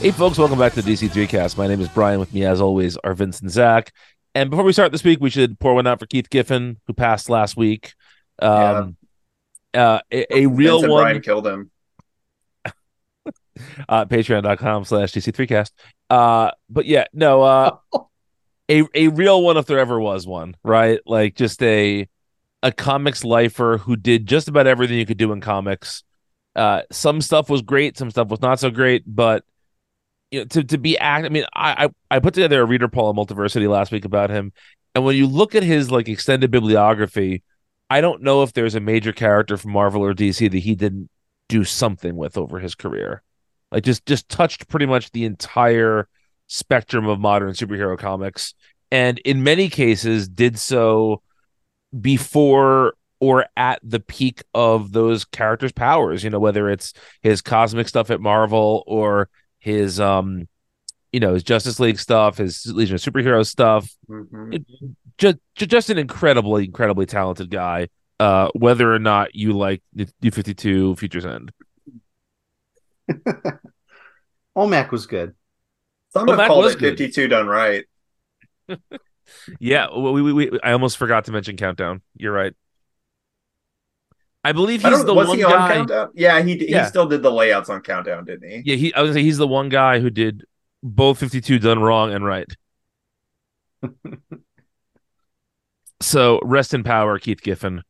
Hey, folks, welcome back to the DC3 cast. My name is Brian. With me, as always, are Vince and Zach. And before we start this week, we should pour one out for Keith Giffen, who passed last week. Um, uh, a, a real Vincent one. Bryan killed him. uh, patreon.com slash DC3cast. Uh, but yeah, no, uh, a, a real one if there ever was one, right? Like just a, a comics lifer who did just about everything you could do in comics. Uh, some stuff was great, some stuff was not so great, but you know, to, to be act, I mean, I, I, I put together a reader poll on Multiversity last week about him. And when you look at his like extended bibliography, I don't know if there's a major character from Marvel or DC that he didn't do something with over his career like just just touched pretty much the entire spectrum of modern superhero comics and in many cases did so before or at the peak of those characters powers you know whether it's his cosmic stuff at marvel or his um you know his justice league stuff his legion of superheroes stuff Mhm. it, just just an incredibly incredibly talented guy uh whether or not you like new 52 futures end Olmec was good. Some Well, have that called was it good. 52 done right. Yeah, we, we, we I almost forgot to mention Countdown. You're right. I believe I he's don't, the was one he on guy. Countdown? Yeah, he he still did the layouts on Countdown, didn't he? Yeah, he. I was gonna say he's the one guy who did both 52 done wrong and right. so rest in power, Keith Giffen.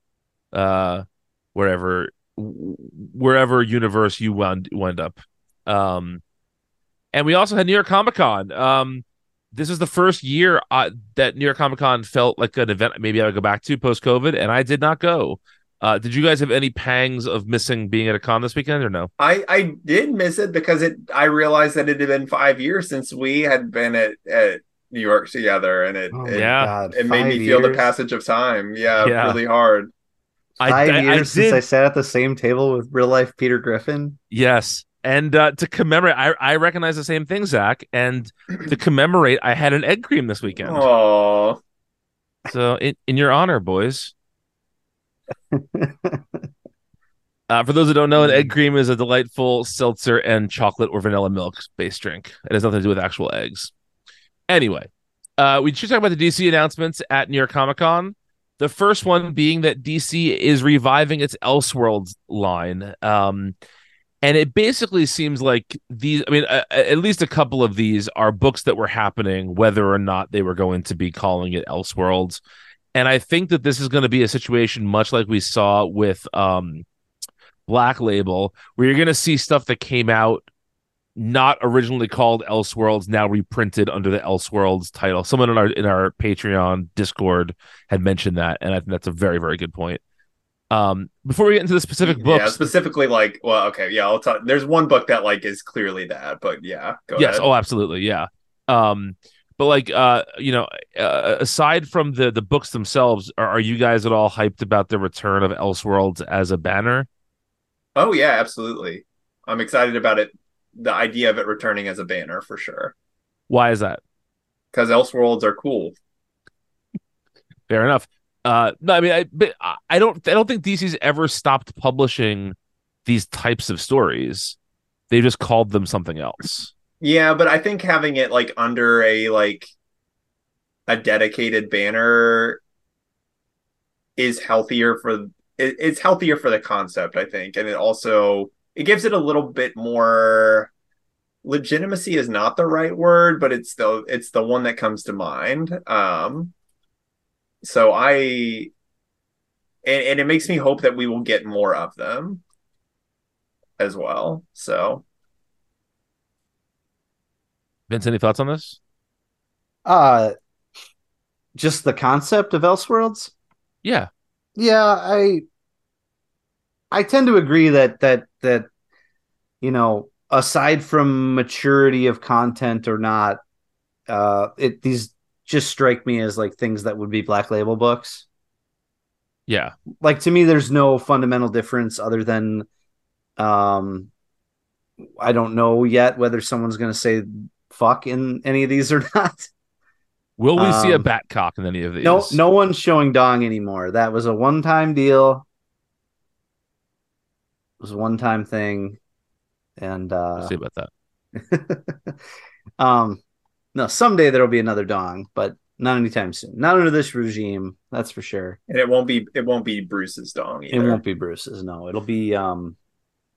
Uh, wherever wherever universe you wound wound up. Um, and we also had New York Comic Con. Um, this is the first year uh, that New York Comic Con felt like an event maybe I would go back to post COVID, and I did not go. Uh, did you guys have any pangs of missing being at a con this weekend or no? I I did miss it because it I realized that it had been five years since we had been at, at New York together, and it Oh it, Yeah. God, it made five me feel the passage of time. Yeah, Yeah. really hard. Five I- I years since did- I sat at the same table with real life Peter Griffin. Yes. And uh, to commemorate, I, I recognize the same thing, Zach. And to commemorate, I had an egg cream this weekend. Oh, So, in, in your honor, boys. Uh, for those who don't know, an egg cream is a delightful seltzer and chocolate or vanilla milk based drink. It has nothing to do with actual eggs. Anyway, uh, we should talk about the DC announcements at New York Comic Con. The first one being that DC is reviving its Elseworlds line. Um, and it basically seems like these, I mean, uh, at least a couple of these are books that were happening, whether or not they were going to be calling it Elseworlds. And I think that this is going to be a situation much like we saw with um, Black Label, where you're going to see stuff that came out not originally called Elseworlds, now reprinted under the Elseworlds title. Someone in our in our Patreon Discord had mentioned that, and I think that's a very very good point. Um, before we get into the specific yeah, books, specifically like well, okay, yeah, I'll talk. There's one book that like is clearly that, but yeah, go yes, ahead. oh, absolutely, yeah. Um, but like, uh, you know, uh, aside from the the books themselves, are, are you guys at all hyped about the return of Elseworlds as a banner? Oh yeah, absolutely. I'm excited about it. The idea of it returning as a banner for sure. Why is that? Because Elseworlds are cool. Fair enough. Uh, no, I mean, I, but I- I don't, I don't think DC's ever stopped publishing these types of stories. They just called them something else. Yeah, but I think having it like under a like a dedicated banner is healthier for it, it's healthier for the concept, I think, and it also it gives it a little bit more legitimacy is not the right word, but it's the it's the one that comes to mind. Um so I and, and it makes me hope that we will get more of them as well. So Vince, any thoughts on this? Uh just the concept of Elseworlds. Yeah, Yeah, I I tend to agree that that that you know, aside from maturity of content or not, uh it these just strike me as like things that would be black label books. yeah, Like to me there's no fundamental difference other than um I don't know yet whether someone's going to say fuck in any of these or not. Will we see a Um, Batcock in any of these? No, no one's showing dong anymore. That was a one-time deal. It was a one-time thing, and We'll uh, see about that. um, no, someday there'll be another dong, but not anytime soon. Not under this regime, that's for sure. And it won't be it won't be Bruce's dong either. It won't be Bruce's. No, it'll be um.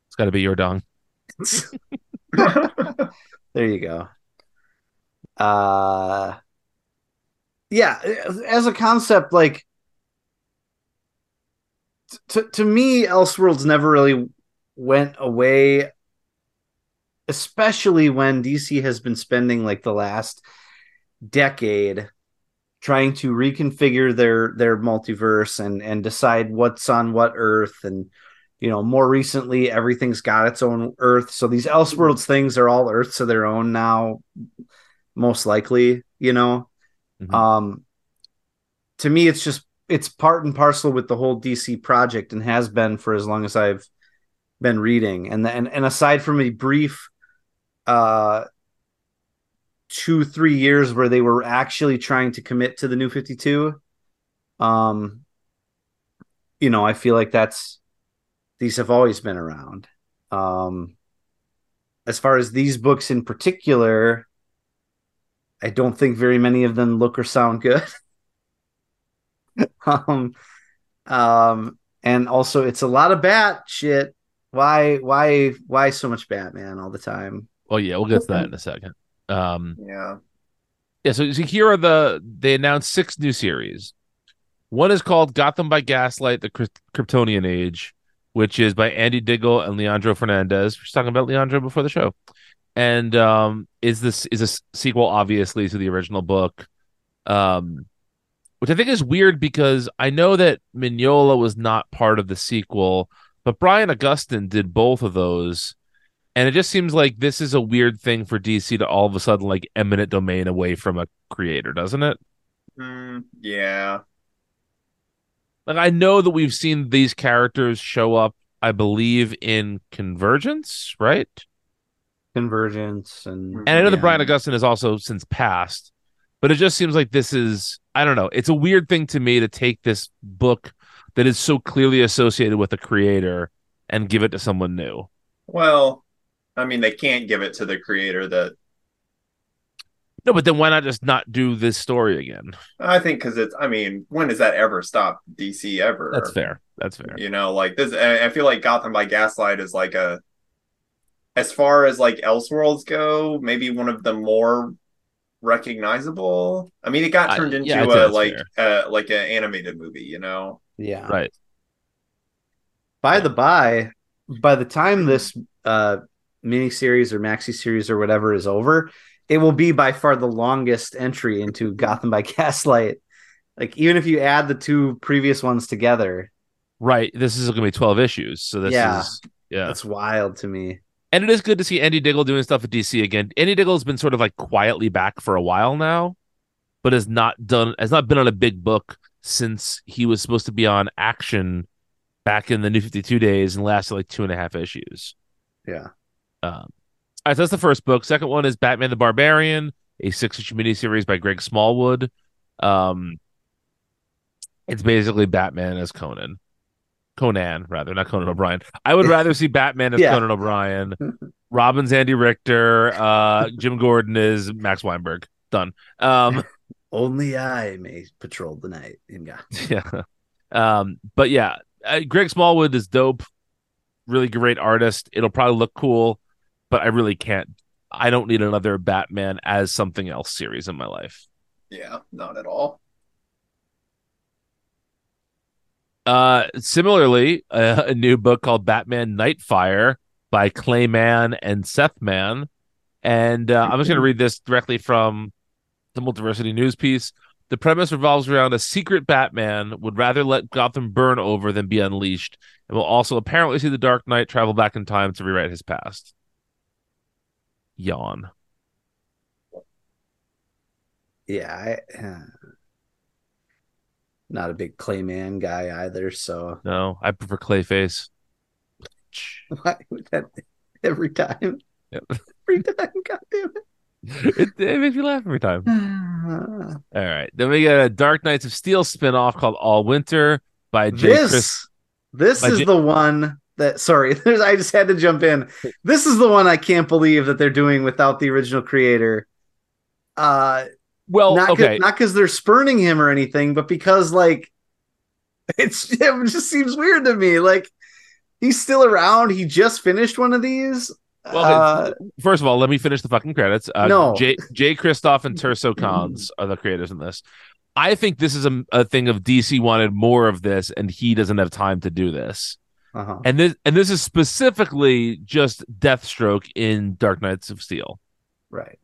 It's got to be your dong. there you go. Uh, yeah, as a concept, like to to me, Elseworlds never really went away, especially when DC has been spending like the last decade trying to reconfigure their their multiverse and and decide what's on what Earth and you know more recently everything's got its own Earth. So these Elseworlds things are all Earths of their own now, most likely. You know, Mhm. um, to me, it's just it's part and parcel with the whole DC project and has been for as long as I've been reading. And and and aside from a brief uh two three years where they were actually trying to commit to the new 52 um you know i feel like that's these have always been around um as far as these books in particular i don't think very many of them look or sound good um um and also it's a lot of bat shit why why why so much batman all the time Oh yeah, we'll get to that in a second. Um, yeah. yeah. So, so here are the they announced six new series. One is called Gotham by Gaslight: The Kryptonian Age, which is by Andy Diggle and Leandro Fernandez. We're talking about Leandro before the show, and um, is this is a sequel, obviously, to the original book, um, which I think is weird because I know that Mignola was not part of the sequel, but Brian Augustyn did both of those. And it just seems like this is a weird thing for DC to all of a sudden like eminent domain away from a creator, doesn't it? Mm, yeah. Like I know that we've seen these characters show up, I believe, in Convergence, right? Convergence and And I know that. Brian Augustyn has also since passed, but it just seems like this is I don't know. It's a weird thing to me to take this book that is so clearly associated with a creator and give it to someone new. Well, I mean, they can't give it to the creator that No, but then why not just not do this story again? I think because it's. I mean, when does that ever stop? DC ever? That's fair. That's fair. You know, like this. I I feel like Gotham by Gaslight is like a, as far as like Elseworlds go, maybe one of the more recognizable. I mean, it got I- turned into yeah, a like fair. uh like an animated movie. You know. yeah Right. by the by by the time this uh mini series or maxi series or whatever is over it will be by far the longest entry into gotham by gaslight like even if you add the two previous ones together Right. This is going to be 12 issues. So this Yeah. is, yeah. that's wild to me And it is good to see Andy Diggle doing stuff at DC again. Andy Diggle has been sort of like quietly back for a while now, but has not done, has not been on a big book since he was supposed to be on action back in the New 52 days and lasted like two and a half issues. yeah Um, all right. So that's the first book. Second one is Batman the Barbarian, a six issue miniseries by Greg Smallwood. Um, it's basically Batman as Conan. Conan, rather, not Conan O'Brien. I would rather see Batman as Yeah. Conan O'Brien. Robin's Andy Richter. Uh, Jim Gordon is Max Weinberg. Done. Um, only i may patrol the night in gotham yeah. Um, but yeah, uh, Greg Smallwood is dope. Really great artist. It'll probably look cool, but I really can't. I don't need another Batman as something else series in my life. Yeah, not at all. Uh, similarly, uh, a new book called Batman Nightfire by Clayman and Seth Man. And uh, I'm just going to read this directly from the Multiversity news piece. The premise revolves around a secret Batman would rather let Gotham burn over than be unleashed, and will also apparently see the Dark Knight travel back in time to rewrite his past. Yawn. yeah I, not a big clayman guy either so No, I prefer Clayface. why would that every time Yep. every time god damn it, it makes me laugh every time. All right. Then we got a Dark Knights of Steel spinoff called All Winter by Jay this Chris. this is J- the one that sorry, there's I just had to jump in. This is the one I can't believe that they're doing without the original creator. Uh Well, not okay. not because they're spurning him or anything, but because like it's it just seems weird to me. Like he's still around. He just finished one of these. Well, Uh, first of all, let me finish the fucking credits. Uh, No. Jay, Jay Kristoff and Tirso Cons are the creators in this. I think this is a, a thing of DC wanted more of this, and he doesn't have time to do this. uh-huh. And this and this is specifically just Deathstroke in Dark Knights of Steel. right.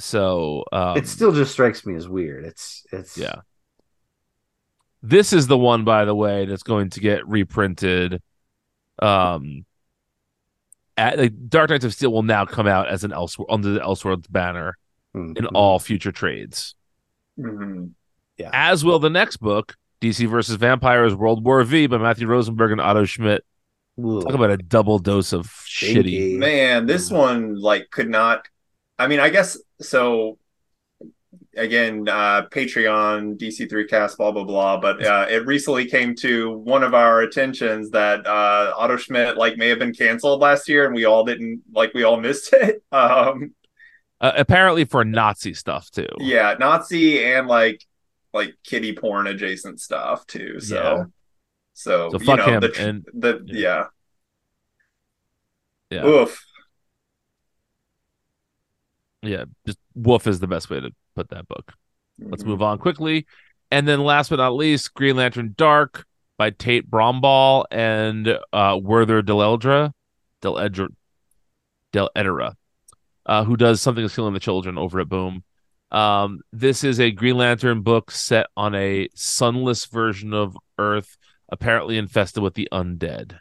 So um, it still just strikes me as weird. It's it's yeah. This is the one, by the way, that's going to get reprinted. Um, at, like Dark Knights of Steel will now come out as an else under the Elseworlds banner Mhm. in all future trades. Mhm. As will the next book, DC versus Vampires: World War V by Matthew Rosenberg and Otto Schmidt. Ooh. Talk about a double dose of shitty. Stinky. Man, this one like could not. I mean, I guess so. Again, uh, Patreon, DC3 cast, blah blah blah. But uh, it recently came to one of our attentions that uh, Otto Schmidt like may have been canceled last year, and we all didn't like we all missed it. Um, Uh, apparently for Nazi stuff too. yeah, Nazi and like like kitty porn adjacent stuff too. So, Yeah. so, So you fuck know, The, and- the yeah. Yeah. Oof. Yeah, just Wolf is the best way to put that book. Let's Mm-hmm. move on quickly. And then last but not least, Green Lantern Dark by Tate Brombal and uh Werther Deleldra. Del Edra Del Edera, uh, who does something that's killing the children over at Boom. Um, this is a Green Lantern book set on a sunless version of Earth, apparently infested with the undead.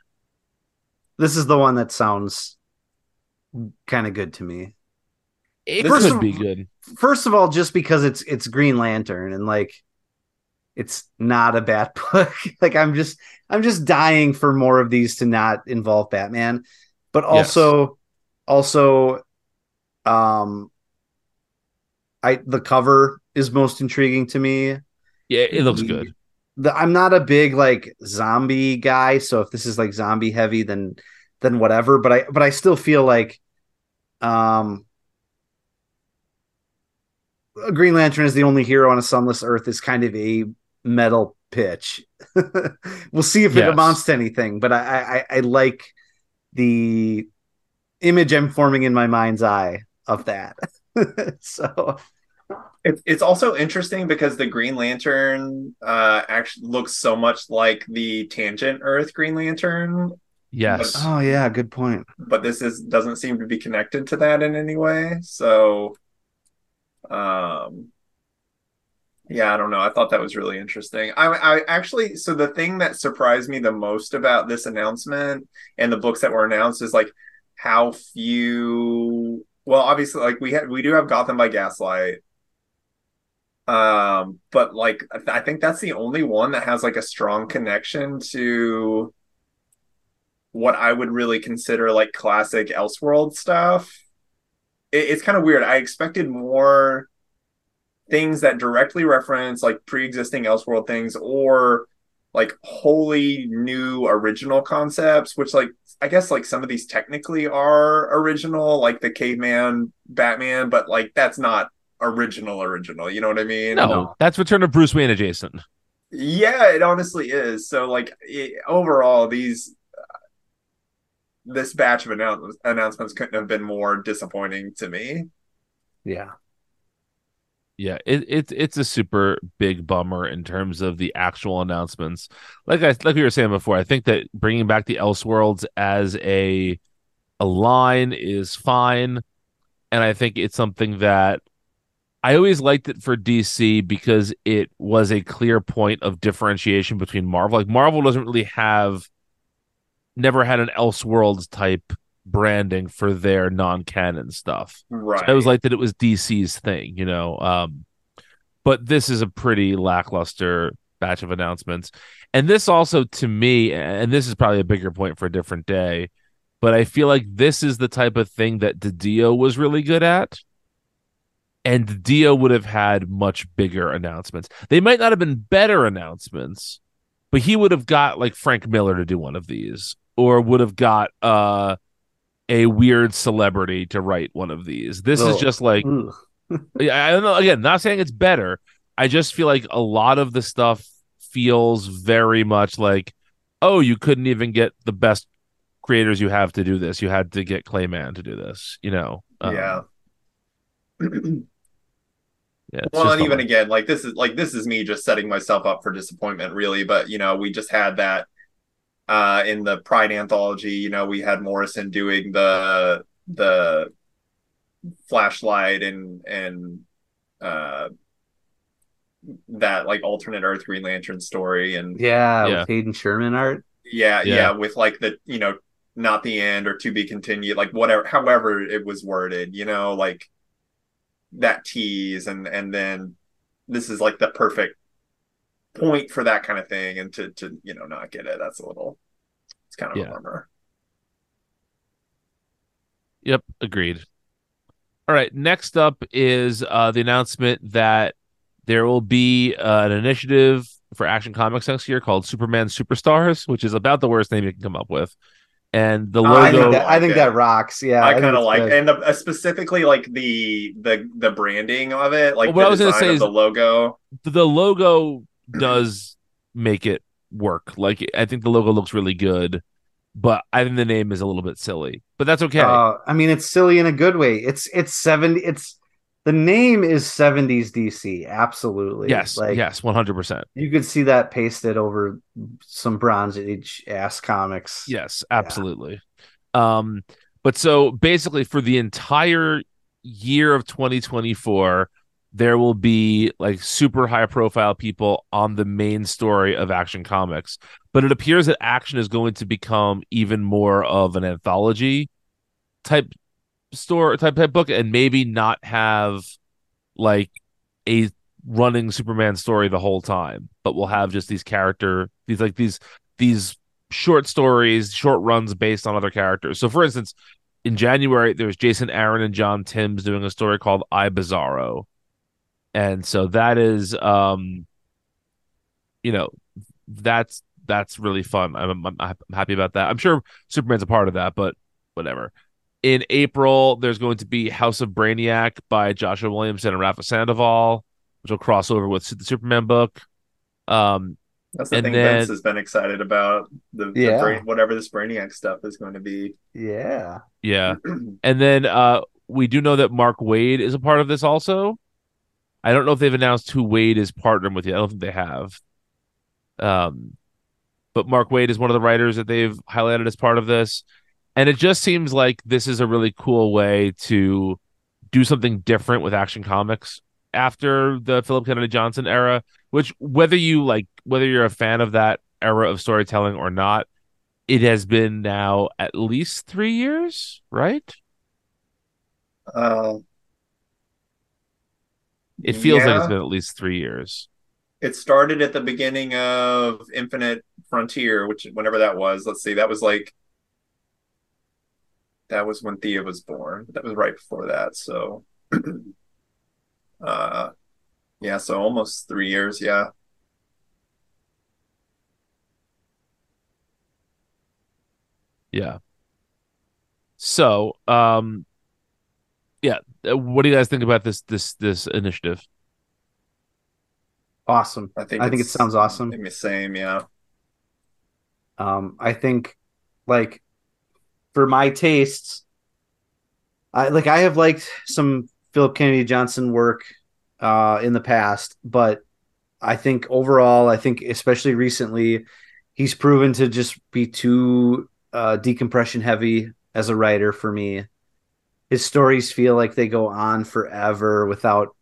This is the one that sounds kind of good to me. It This could is- be good. First of all, just because it's it's Green Lantern and like it's not a bad book. like I'm just I'm just dying for more of these to not involve Batman. But also also um I the cover is most intriguing to me. Yeah, it looks The- good. The, I'm not a big like zombie guy, so if this is like zombie heavy, then then whatever. But I but I still feel like um a Green Lantern is the only hero on a sunless Earth is kind of a metal pitch. we'll see if it amounts to anything, but I, I I like the image I'm forming in my mind's eye of that. so It's it's also interesting because the Green Lantern uh actually looks so much like the Tangent Earth Green Lantern, Yes. oh yeah, good point. but this is doesn't seem to be connected to that in any way. So um yeah, I don't know. I thought that was really interesting. I I actually so the thing that surprised me the most about this announcement and the books that were announced is like how few well obviously like we had we do have Gotham by Gaslight um but like I th- I think that's the only one that has like a strong connection to what I would really consider like classic Elseworld stuff. It, it's kind of weird. I expected more things that directly reference like pre-existing Elseworld things or like wholly new original concepts, which like I guess like some of these technically are original, like the caveman Batman, but like that's not original original. You know what I mean? no, that's Return of Bruce Wayne adjacent. Yeah, it honestly is. So like it, overall, these this batch of announce- announcements couldn't have been more disappointing to me. Yeah. Yeah, it, it it's a super big bummer in terms of the actual announcements. Like I like we were saying before, I think that bringing back the Elseworlds as a a line is fine, and I think it's something that I always liked it for DC because it was a clear point of differentiation between Marvel. Like Marvel doesn't really have never had an Elseworlds type branding for their non-canon stuff. Right. I always liked that it was DC's thing, you know. Um, but this is a pretty lackluster batch of announcements. And this also, to me, and this is probably a bigger point for a different day, but I feel like this is the type of thing that Didio was really good at. And Didio would have had much bigger announcements. They might not have been better announcements, but he would have got like Frank Miller to do one of these or would have got uh a weird celebrity to write one of these. This is just like I don't know. Again, not saying it's better. I just feel like a lot of the stuff feels very much like, oh, you couldn't even get the best creators you have to do this. You had to get Clayman to do this. You know. Um, yeah. Yeah. well, just and even fun. again, like this is like this is me just setting myself up for disappointment, really. But you know, we just had that uh in the Pride anthology. You know, we had Morrison doing the the flashlight and and uh that like alternate Earth Green Lantern story, and Yeah, Yeah. with Hayden Sherman art. yeah, Yeah. yeah, with like the you know not the end or to be continued, like whatever, however it was worded, you know, like that tease, and and then this is like the perfect point for that kind of thing, and to to you know not get it, that's a little, it's kind of Yeah. a bummer. Yep, agreed. All right, next up is uh, the announcement that there will be uh, an initiative for Action Comics next year called Superman Superstars, which is about the worst name you can come up with. And the Oh, I think logo, that, I think that rocks. Yeah, I think kind of like, good. and uh, specifically like the the the branding of it, like Well, what the I was gonna say is- the logo. the logo does make it work. Like I think the logo looks really good, but I think the name is a little bit silly. But that's okay. Uh, I mean, it's silly in a good way. It's it's seventy. It's the name is seventies DC. Absolutely. yes, Like yes, one hundred percent. you could see that pasted over some Bronze Age ass comics. Yes, absolutely. Um, but so basically, for the entire year of 2024, there will be like super high profile people on the main story of Action Comics. But it appears that Action is going to become even more of an anthology type store type type book, and maybe not have like a running Superman story the whole time, but we'll have just these character these like these these short stories, short runs based on other characters. So, for instance, in January, there was Jason Aaron and John Timms doing a story called I Bizarro, and so that is, um, you know, that's that's really fun. I'm, I'm, I'm happy about that. I'm sure Superman's a part of that, but whatever. In April, there's going to be House of Brainiac by Joshua Williamson and Rafa Sandoval, which will cross over with the Superman book. Um, That's the And thing then- Vince has been excited about. The, the brain, whatever this Brainiac stuff is going to be. Yeah. yeah. And then uh we do know that Mark Waid is a part of this also. I don't know if they've announced who Waid is partnering with yet. I don't think they have. Um but Mark Waid is one of the writers that they've highlighted as part of this. And it just seems like this is a really cool way to do something different with Action Comics after the Philip Kennedy Johnson era, which whether you like whether you're a fan of that era of storytelling or not, it has been now at least 3 years, right? Uh, It feels like it's been at least three years. It started at the beginning of Infinite Frontier, which whenever that was. Let's see, that was like that was when Thea was born. That was right before that. So, uh, yeah, so almost three years. Yeah. Yeah. So, um, yeah. uh, What do you guys think about this this this initiative? Awesome. I think I think it sounds awesome. I think the same, yeah. Um, I think like for my tastes, I like I have liked some Philip Kennedy Johnson work uh in the past, but I think overall, I think especially recently, he's proven to just be too uh decompression heavy as a writer for me. His stories feel like they go on forever without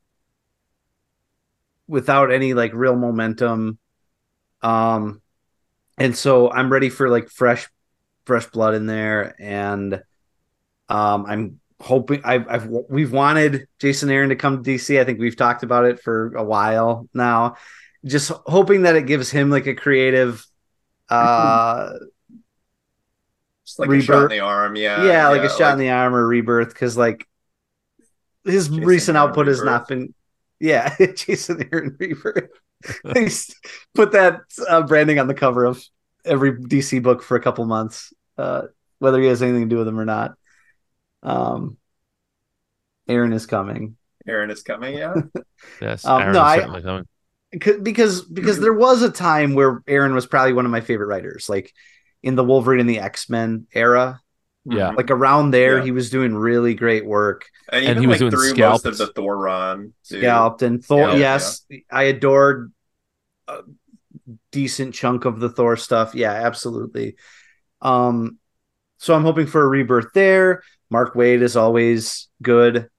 without any like real momentum. Um and so I'm ready for like fresh fresh blood in there and um I'm hoping I've, I've we've wanted Jason Aaron to come to DC. I think we've talked about it for a while now. Just hoping that it gives him like a creative uh Just like a shot in the arm, yeah. yeah, like a shot in the arm or rebirth because like his Jason recent Aaron output has Rebirth. not been yeah jason aaron rebirth they put that uh, branding on the cover of every dc book for a couple months uh, whether he has anything to do with them or not. Um, Aaron is coming. Aaron is coming. Yeah. Yes, Um, Aaron no, is I- coming. Because because there was a time where Aaron was probably one of my favorite writers, like in the Wolverine and the X Men era. Yeah. Like around there, Yeah. he was doing really great work. and And even he was like doing through scalped. most of the Thor run. too. Scalped and Thor. Scalped, yes, I adored a decent chunk of the Thor stuff. Yeah, absolutely. Um, so I'm hoping for a rebirth there. Mark Waid is always good.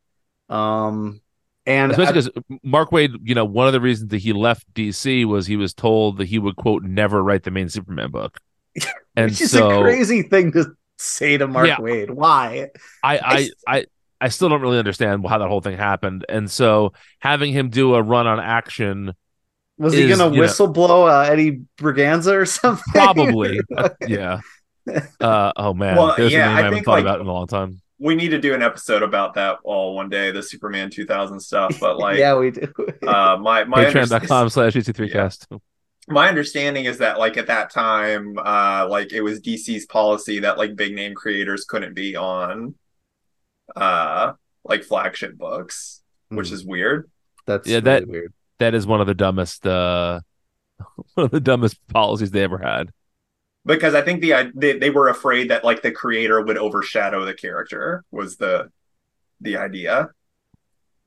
Um, and Especially because Mark Waid, you know, one of the reasons that he left DC was he was told that he would quote never write the main Superman book, and which is so a crazy thing to say to Mark Yeah. Waid. Why? I, I, I, I still don't really understand how that whole thing happened, and so having him do a run on action, Was he gonna you know- whistle blow uh, Eddie Berganza or something? probably, yeah. Uh, oh man, Well, there's yeah, a name I I, haven't think, thought like, about in a long time. We need to do an episode about that all one day, the Superman 2000 stuff. But like, yeah, we do. uh, my my Patreon.com slash DC3cast. my understanding is that like at that time uh like it was dc's policy that like big name creators couldn't be on uh like flagship books which Hmm. is weird That's Yeah, yeah, that- that weird. That is one of the dumbest, uh, one of the dumbest policies they ever had. Because i think the they, they were afraid that like the creator would overshadow the character was the the idea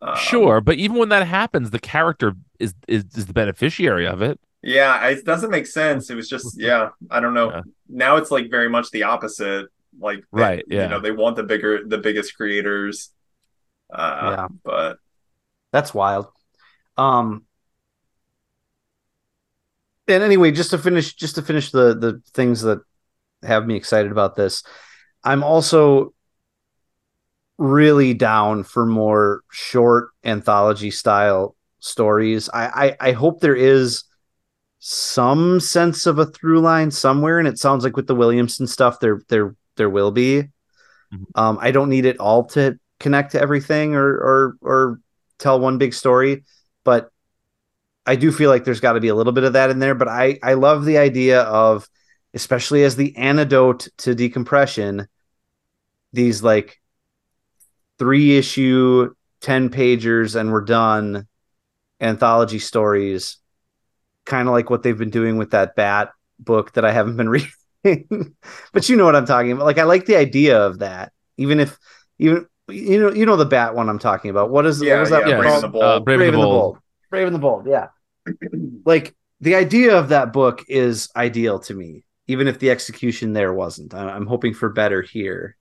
Um, sure, but even when that happens, the character is is, is the beneficiary of it. yeah it doesn't make sense it was just yeah i don't know Yeah. now it's like very much the opposite like they- Right, yeah. you know they want the bigger the biggest creators uh Yeah. but That's wild. Um and anyway, just to finish just to finish the the things that have me excited about this, I'm also really down for more short anthology style stories. I I, I hope there is some sense of a through line somewhere, and it sounds like with the Williamson stuff, there there there will be. Mhm. Um, I don't need it all to connect to everything or or or tell one big story, but I do feel like there's got to be a little bit of that in there. But I I love the idea of, especially as the antidote to decompression, these like three issue, ten pagers, and we're done anthology stories, kind of like what they've been doing with that Bat book that I haven't been reading. but you know what I'm talking about. Like I like the idea of that, even if even you know you know the Bat one I'm talking about. What is Yeah, what was that yeah, one Brave called? and the Bold. Uh, Brave, and the Bold. Brave and the Bold. Yeah. like the idea of that book is ideal to me, even if the execution there wasn't. I'm hoping for better here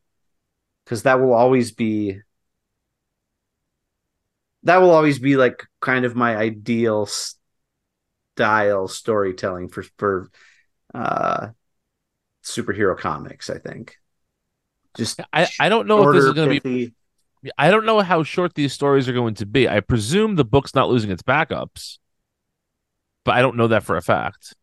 because that will always be that will always be like kind of my ideal style storytelling for for uh superhero comics. I think just I, I don't know if this is going to be. Pithy. I don't know how short these stories are going to be. I presume the book's not losing its backups, but I don't know that for a fact.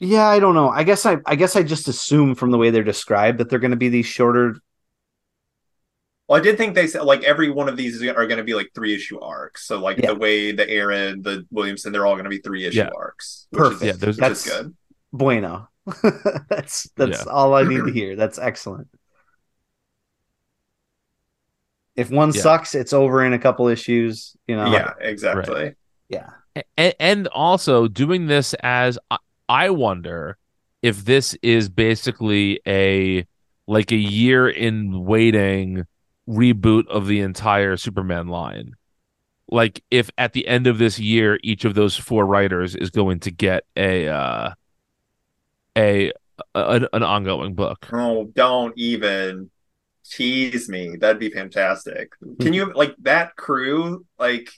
Yeah, I don't know. I guess I I guess I just assume from the way they're described that they're going to be these shorter. Well, I did think they said like every one of these are going to be like three issue arcs. So like Yeah. the way the Aaron, the Williamson, they're all going to be three issue Yeah. arcs. Which Perfect. Is, Yeah, there's- which is That's- good. Bueno. that's that's Yeah. all I need to hear. That's excellent. If one Yeah. sucks, it's over in a couple issues. You know. Yeah, exactly. Yeah. and, and also doing this as I, I wonder if this is basically a like a year in waiting reboot of the entire Superman line. Like if at the end of this year each of those four writers is going to get a uh a, a an ongoing book. Oh, don't even tease me. That'd be fantastic. Can you like that crew? Like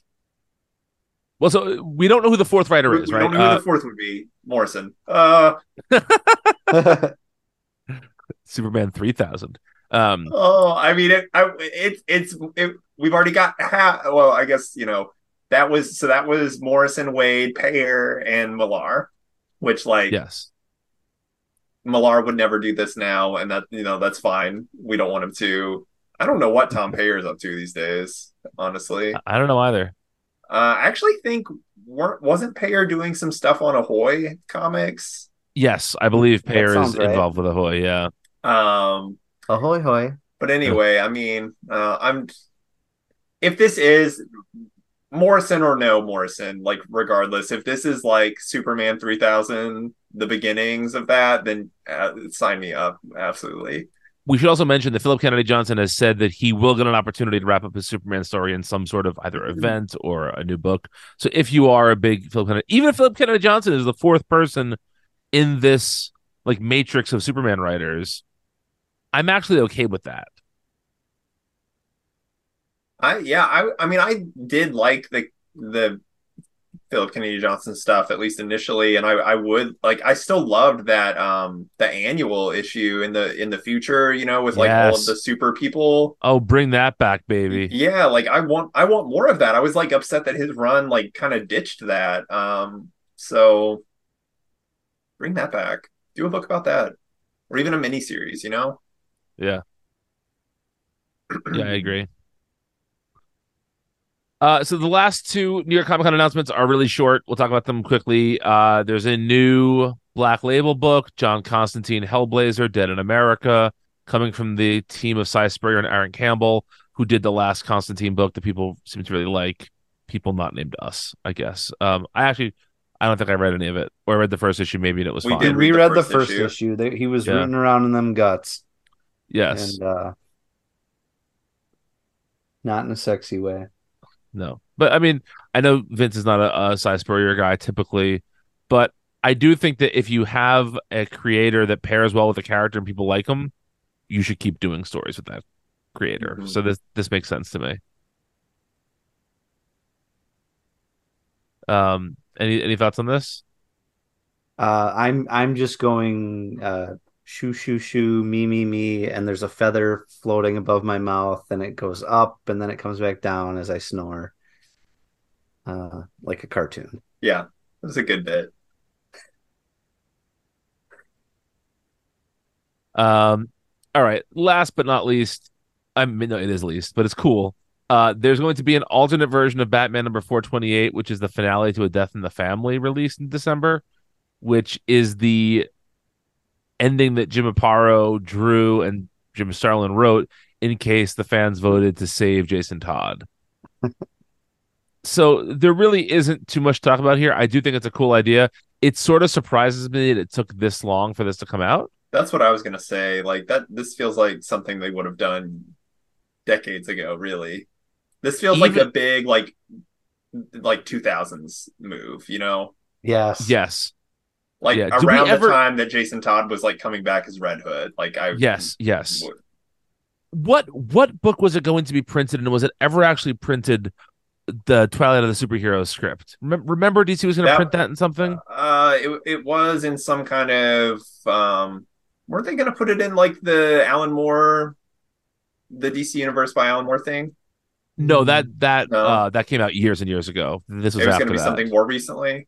Well, so we don't know who the fourth writer we, is, we right? don't know who Uh, the fourth would be. Morrison. Uh Superman 3000. Um oh, I mean it. I, it's it's it, we've already got half. Well, I guess you know that was so that was Morrison, Waid, Peyer, and Millar, which like yes. Millar would never do this now, and that you know that's fine. We don't want him to. I don't know what Tom Peyer's up to these days, honestly. Uh, I don't know either. I actually think weren't wasn't Peyer doing some stuff on Ahoy comics? Yes, I believe Peyer is right. involved with Ahoy. Yeah. Um, Ahoy hoy. but anyway, I mean, uh, I'm if this is Morrison or no Morrison, like regardless, if this is like Superman 3000, the beginnings of that, then uh, sign me up. Absolutely. We should also mention that Philip Kennedy Johnson has said that he will get an opportunity to wrap up his Superman story in some sort of either event or a new book. So if you are a big Philip Kennedy, even if Philip Kennedy Johnson is the fourth person in this like matrix of Superman writers, I'm actually okay with that. I yeah, I I mean I did like the the Philip Kennedy Johnson stuff at least initially, and I I would like I still loved that um the annual issue in the in the future, you know, with like all of the super people. Oh, bring that back, baby. Yeah, like I want I want more of that. I was like upset that his run like kind of ditched that. Um, so bring that back. Do a book about that, or even a mini series. You know. Yeah. Yeah, I agree. Uh, so the last two New York Comic Con announcements are really short. We'll talk about them quickly. Uh, there's a new Black Label book, John Constantine Hellblazer, Dead in America, coming from the team of Si Spurrier and Aaron Campbell, who did the last Constantine book that people seem to really like. People not named us, I guess. Um, I actually, I don't think I read any of it, or I read the first issue maybe, and it was We fine. We did read the reread the first first issue. issue. They, he was Yeah. rooting around in them guts, Yes, and uh, not in a sexy way. No, but I mean, I know Vince is not a, a Si Spurrier guy typically, but I do think that if you have a creator that pairs well with a character and people like him, you should keep doing stories with that creator. Mhm. So this this makes sense to me. Um, any any thoughts on this? Uh, I'm I'm just going uh, shoo shoo shoo me me me, and there's a feather floating above my mouth, and it goes up, and then it comes back down as I snore, uh, like a cartoon. Yeah, it was a good bit. Um, all right. Last but not least, I mean, no, it is least, but it's cool. Uh, there's going to be an alternate version of Batman number 428, which is the finale to A Death in the Family released in December, which is the ending that Jim Aparo drew and Jim Starlin wrote in case the fans voted to save Jason Todd. so there really isn't too much to talk about here. I do think it's a cool idea. It sort of surprises me that it took this long for this to come out. That's what I was gonna say. Like that, this feels like something they would have done decades ago. Really, this feels like a big like like 2000s move. You know, Yes. Yes. Like Yeah, around ever- the time that Jason Todd was like coming back as Red Hood. Like I Yes, yes. would- What what book was it going to be printed, and was it ever actually printed? The Twilight of the Superheroes script. Remember, DC was going to print that in something. Uh, it it was in some kind of um. Weren't they gonna put it in like the Alan Moore, the DC Universe by Alan Moore thing? No, that that No. uh that came out years and years ago. This was It was gonna be that. something more recently.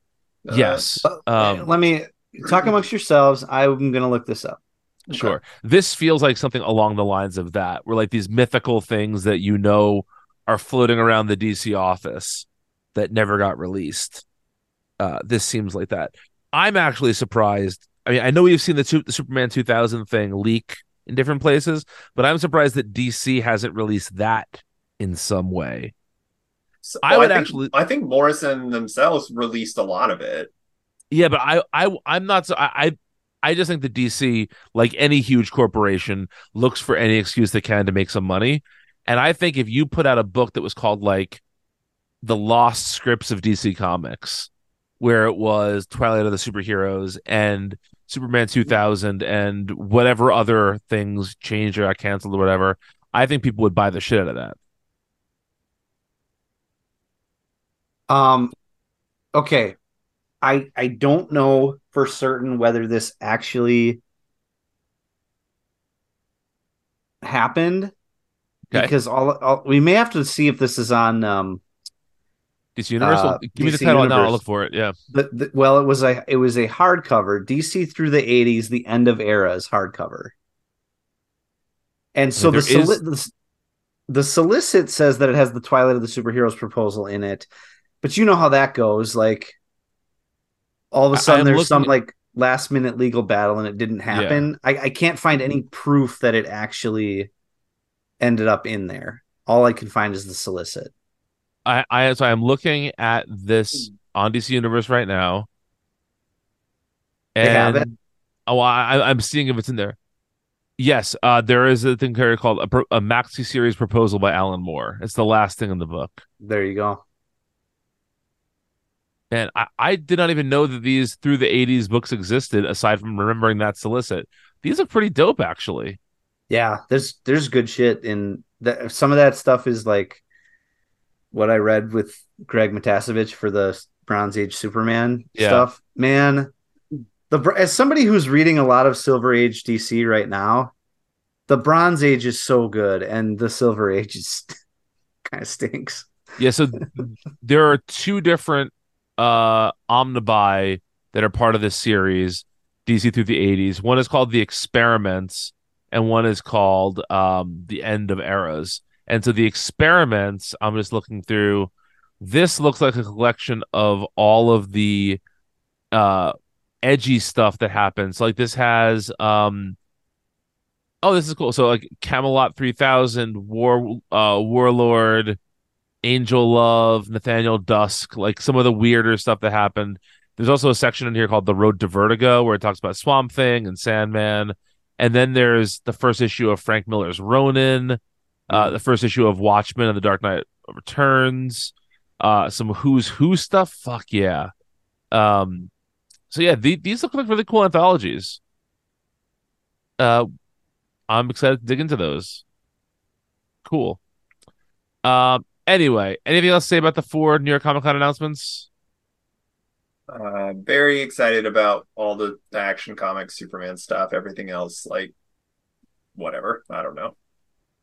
Uh, yes. Um, Let me talk amongst yourselves. I'm gonna look this up. okay. Sure. This feels like something along the lines of that, where like these mythical things that you know are floating around the DC office that never got released. Uh, this seems like that. I'm actually surprised. I mean, I know we've seen the, two, the Superman 2000 thing leak in different places, but I'm surprised that DC hasn't released that in some way. So- I would think- actually- I think Morrison themselves released a lot of it. Yeah, but I, I, I'm not. So, I, I, I just think the DC, like any huge corporation, looks for any excuse they can to make some money. And I think if you put out a book that was called like the Lost Scripts of DC Comics, where it was Twilight of the Superheroes and Superman 2000 and whatever other things changed or got canceled or whatever, I think people would buy the shit out of that. Um, okay, I I don't know for certain whether this actually happened Okay. because all, all we may have to see if this is on um DC Universal, Uh, give me the title now. I'll look for it. Yeah. the, the well it was a it was a hardcover DC through the 80s the end of eras hardcover and so the, soli- is- the the solicit says that it has the Twilight of the Superheroes proposal in it but you know how that goes like all of a sudden there's some at- like last minute legal battle and it didn't happen. I, I can't find any proof that it actually ended up in there. All I can find is the solicit. I, I so I'm looking at this on DC Universe right now. They have it? And oh, I, I'm seeing if it's in there. Yes, uh, there is a thing here called a, a maxi series proposal by Alan Moore. It's the last thing in the book, There you go. And I, I did not even know that these through the '80s books existed. Aside from remembering that solicit, these are pretty dope, actually. Yeah, there's there's good shit in that. Some of that stuff is like what I read with Greg Matasevich for the Bronze Age Superman Yeah. stuff. Man, the as somebody who's reading a lot of Silver Age DC right now, the Bronze Age is so good, and the Silver Age is kind of stinks. Yeah, so there are two different uh omnibuy that are part of this series, DC through the 80s. One is called The Experiments and one is called um The End of Eras. And so the experiments, I'm just looking through this looks like a collection of all of the uh edgy stuff that happens. Like this has um Oh, this is cool. So like Camelot 3000, War uh Warlord, Angel Love, Nathaniel Dusk, like some of the weirder stuff that happened. There's also a section in here called The Road to Vertigo where it talks about Swamp Thing and Sandman. And then there's the first issue of Frank Miller's Ronin, uh, the first issue of Watchmen and The Dark Knight Returns, uh, some Who's Who stuff. Fuck yeah. Um, so yeah, the, these look like really cool anthologies. Uh, I'm excited to dig into those. Cool. Um, anyway, anything else to say about the four New York Comic Con announcements? Uh, very excited about all the, action comics, Superman stuff, everything else. Like, whatever. I don't know.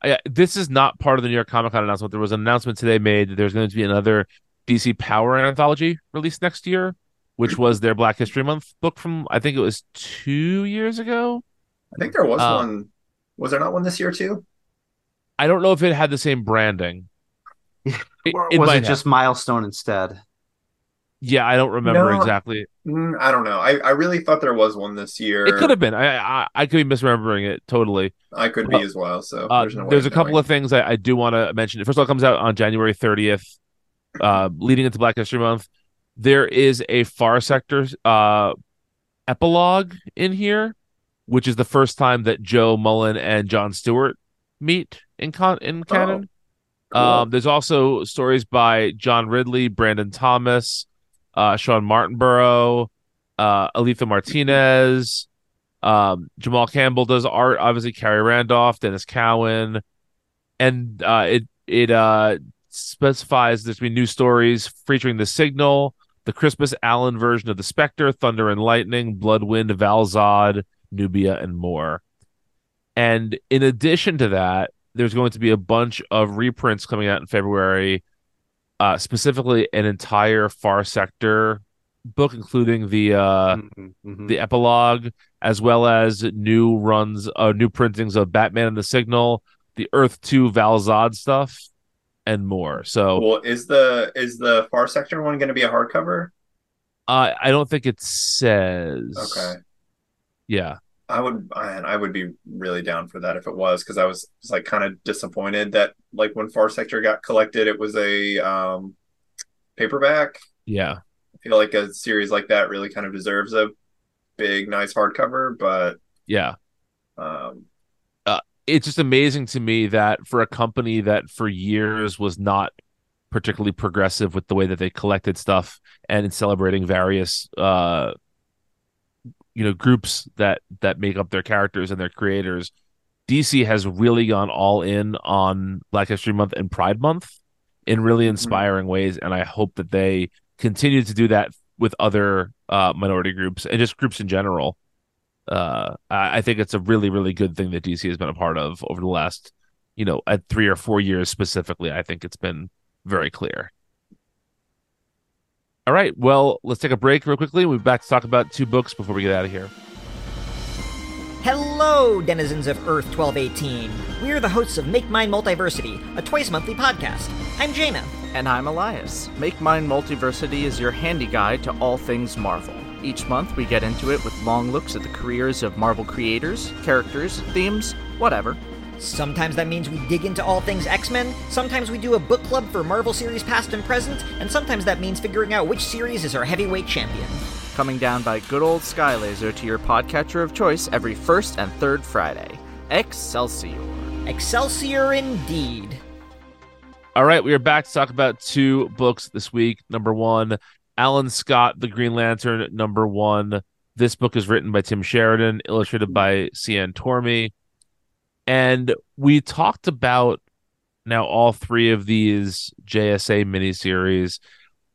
I, this is not part of the New York Comic Con announcement. There was an announcement today made that there's going to be another DC Power anthology released next year, which was their Black History Month book from I think it was two years ago. I think there was Uh, one. Was there not one this year too? I don't know if it had the same branding. It, Or was might it just Milestone instead? Yeah, I don't remember No. exactly. Mm, I don't know. I, I really thought there was one this year. It could have been. I, I I could be misremembering it totally. I could be as well. So Uh, there's, no there's a of couple of things I, I do want to mention. First of all, it comes out on January 30th, uh, leading into Black History Month. There is a Far Sector uh, epilogue in here, which is the first time that Jo Mullein and John Stewart meet in con- in canon. Cool. Um, there's also stories by John Ridley, Brandon Thomas, uh, Shawn Martinbrough, uh, Aletha Martinez, um, Jamal Campbell does art. Obviously, Khary Randolph, Denys Cowan, and uh, it it uh, specifies there's been new stories featuring the Signal, the Crispus Allen version of the Spectre, Thunder and Lightning, Bloodwynd, Val-Zod, Nubia, and more. And in addition to that, there's going to be a bunch of reprints coming out in February, uh, specifically an entire Far Sector book, including the uh, Mhm, mhm. the epilogue, as well as new runs, uh, new printings of Batman and the Signal, the Earth Two Val-Zod stuff, and more. So Well, is the is the Far Sector one going to be a hardcover? uh, I don't think it says. Okay. Yeah. I would man, I would be really down for that if it was because I was, was like kind of disappointed that like when Far Sector got collected, it was a um paperback. Yeah. I feel like a series like that really kind of deserves a big, nice hardcover, but Yeah. um It's just amazing to me that for a company that for years was not particularly progressive with the way that they collected stuff and in celebrating various uh you know groups that that make up their characters and their creators dc has really gone all in on black history month and pride month in really Mhm. inspiring ways and i hope that they continue to do that with other uh minority groups and just groups in general uh i, I think it's a really really good thing that dc has been a part of over the last you know at three or four years specifically i think it's been very clear all right well let's take a break real quickly we'll be back to talk about two books before we get out of here Hello, denizens of Earth 1218. We are the hosts of Make Mine Multiversity, a twice monthly podcast. I'm Jaina. And I'm Elias. Make Mine Multiversity is your handy guide to all things Marvel. Each month, we get into it with long looks at the careers of Marvel creators, characters, themes, whatever. Sometimes that means we dig into all things X Men, sometimes we do a book club for Marvel series past and present, and sometimes that means figuring out which series is our heavyweight champion. Coming down by good old Skylaser to your podcatcher of choice every first and third Friday. Excelsior. Excelsior indeed. All right, we are back to talk about two books this week. Number one, Alan Scott, The Green Lantern. Number one, this book is written by Tim Sheridan, illustrated by Cian Tormey. And we talked about now all three of these JSA miniseries.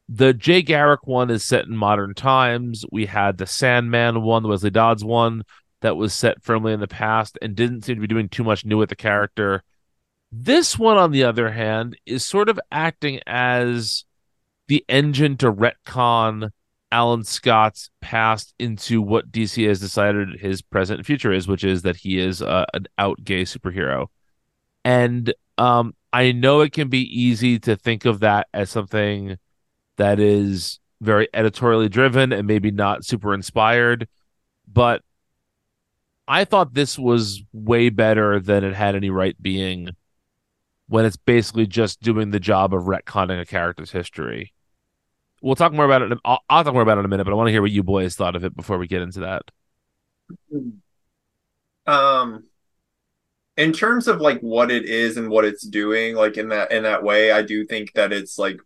The Jay Garrick one is set in modern times. We had the Sandman one, the Wesley Dodds one, that was set firmly in the past and didn't seem to be doing too much new with the character. This one, on the other hand, is sort of acting as the engine to retcon Alan Scott's past into what DC has decided his present and future is, which is that he is uh, an out gay superhero. And um, I know it can be easy to think of that as something that is very editorially driven and maybe not super inspired, but I thought this was way better than it had any right being when it's basically just doing the job of retconning a character's history. We'll talk more about it. I'll, I'll talk more about it in a minute, but I want to hear what you boys thought of it before we get into that. Um, in terms of like what it is and what it's doing, like in that in that way, I do think that it's like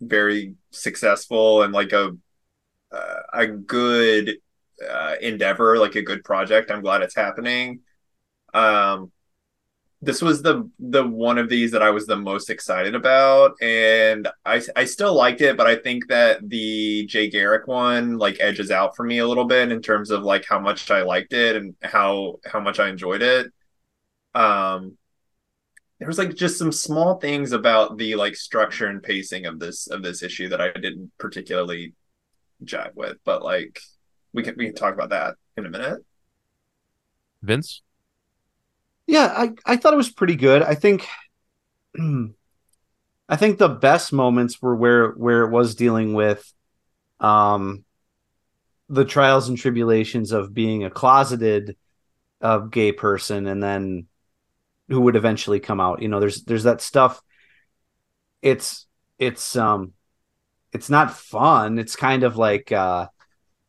very successful and like a uh, a good uh, endeavor, like a good project. I'm glad it's happening. Um, this was the the one of these that I was the most excited about, and I I still liked it, but I think that the Jay Garrick one like edges out for me a little bit in terms of like how much I liked it and how how much I enjoyed it. Um, there was like just some small things about the like structure and pacing of this of this issue that I didn't particularly jive with, but like we can we can talk about that in a minute. Vince? Yeah, I, I thought it was pretty good. I think I think the best moments were where where it was dealing with um the trials and tribulations of being a closeted uh, gay person and then who would eventually come out. You know, there's there's that stuff. It's it's um it's not fun. It's kind of like uh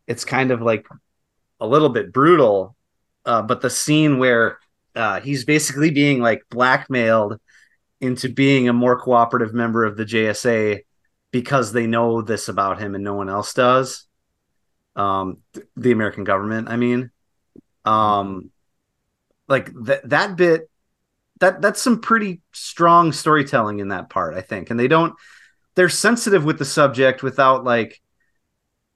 it's kind of like a little bit brutal. Uh, but the scene where uh, he's basically being like blackmailed into being a more cooperative member of the JSA because they know this about him and no one else does. Um, th- the American government, I mean, um, like that that bit that that's some pretty strong storytelling in that part, I think, and they don't they're sensitive with the subject without like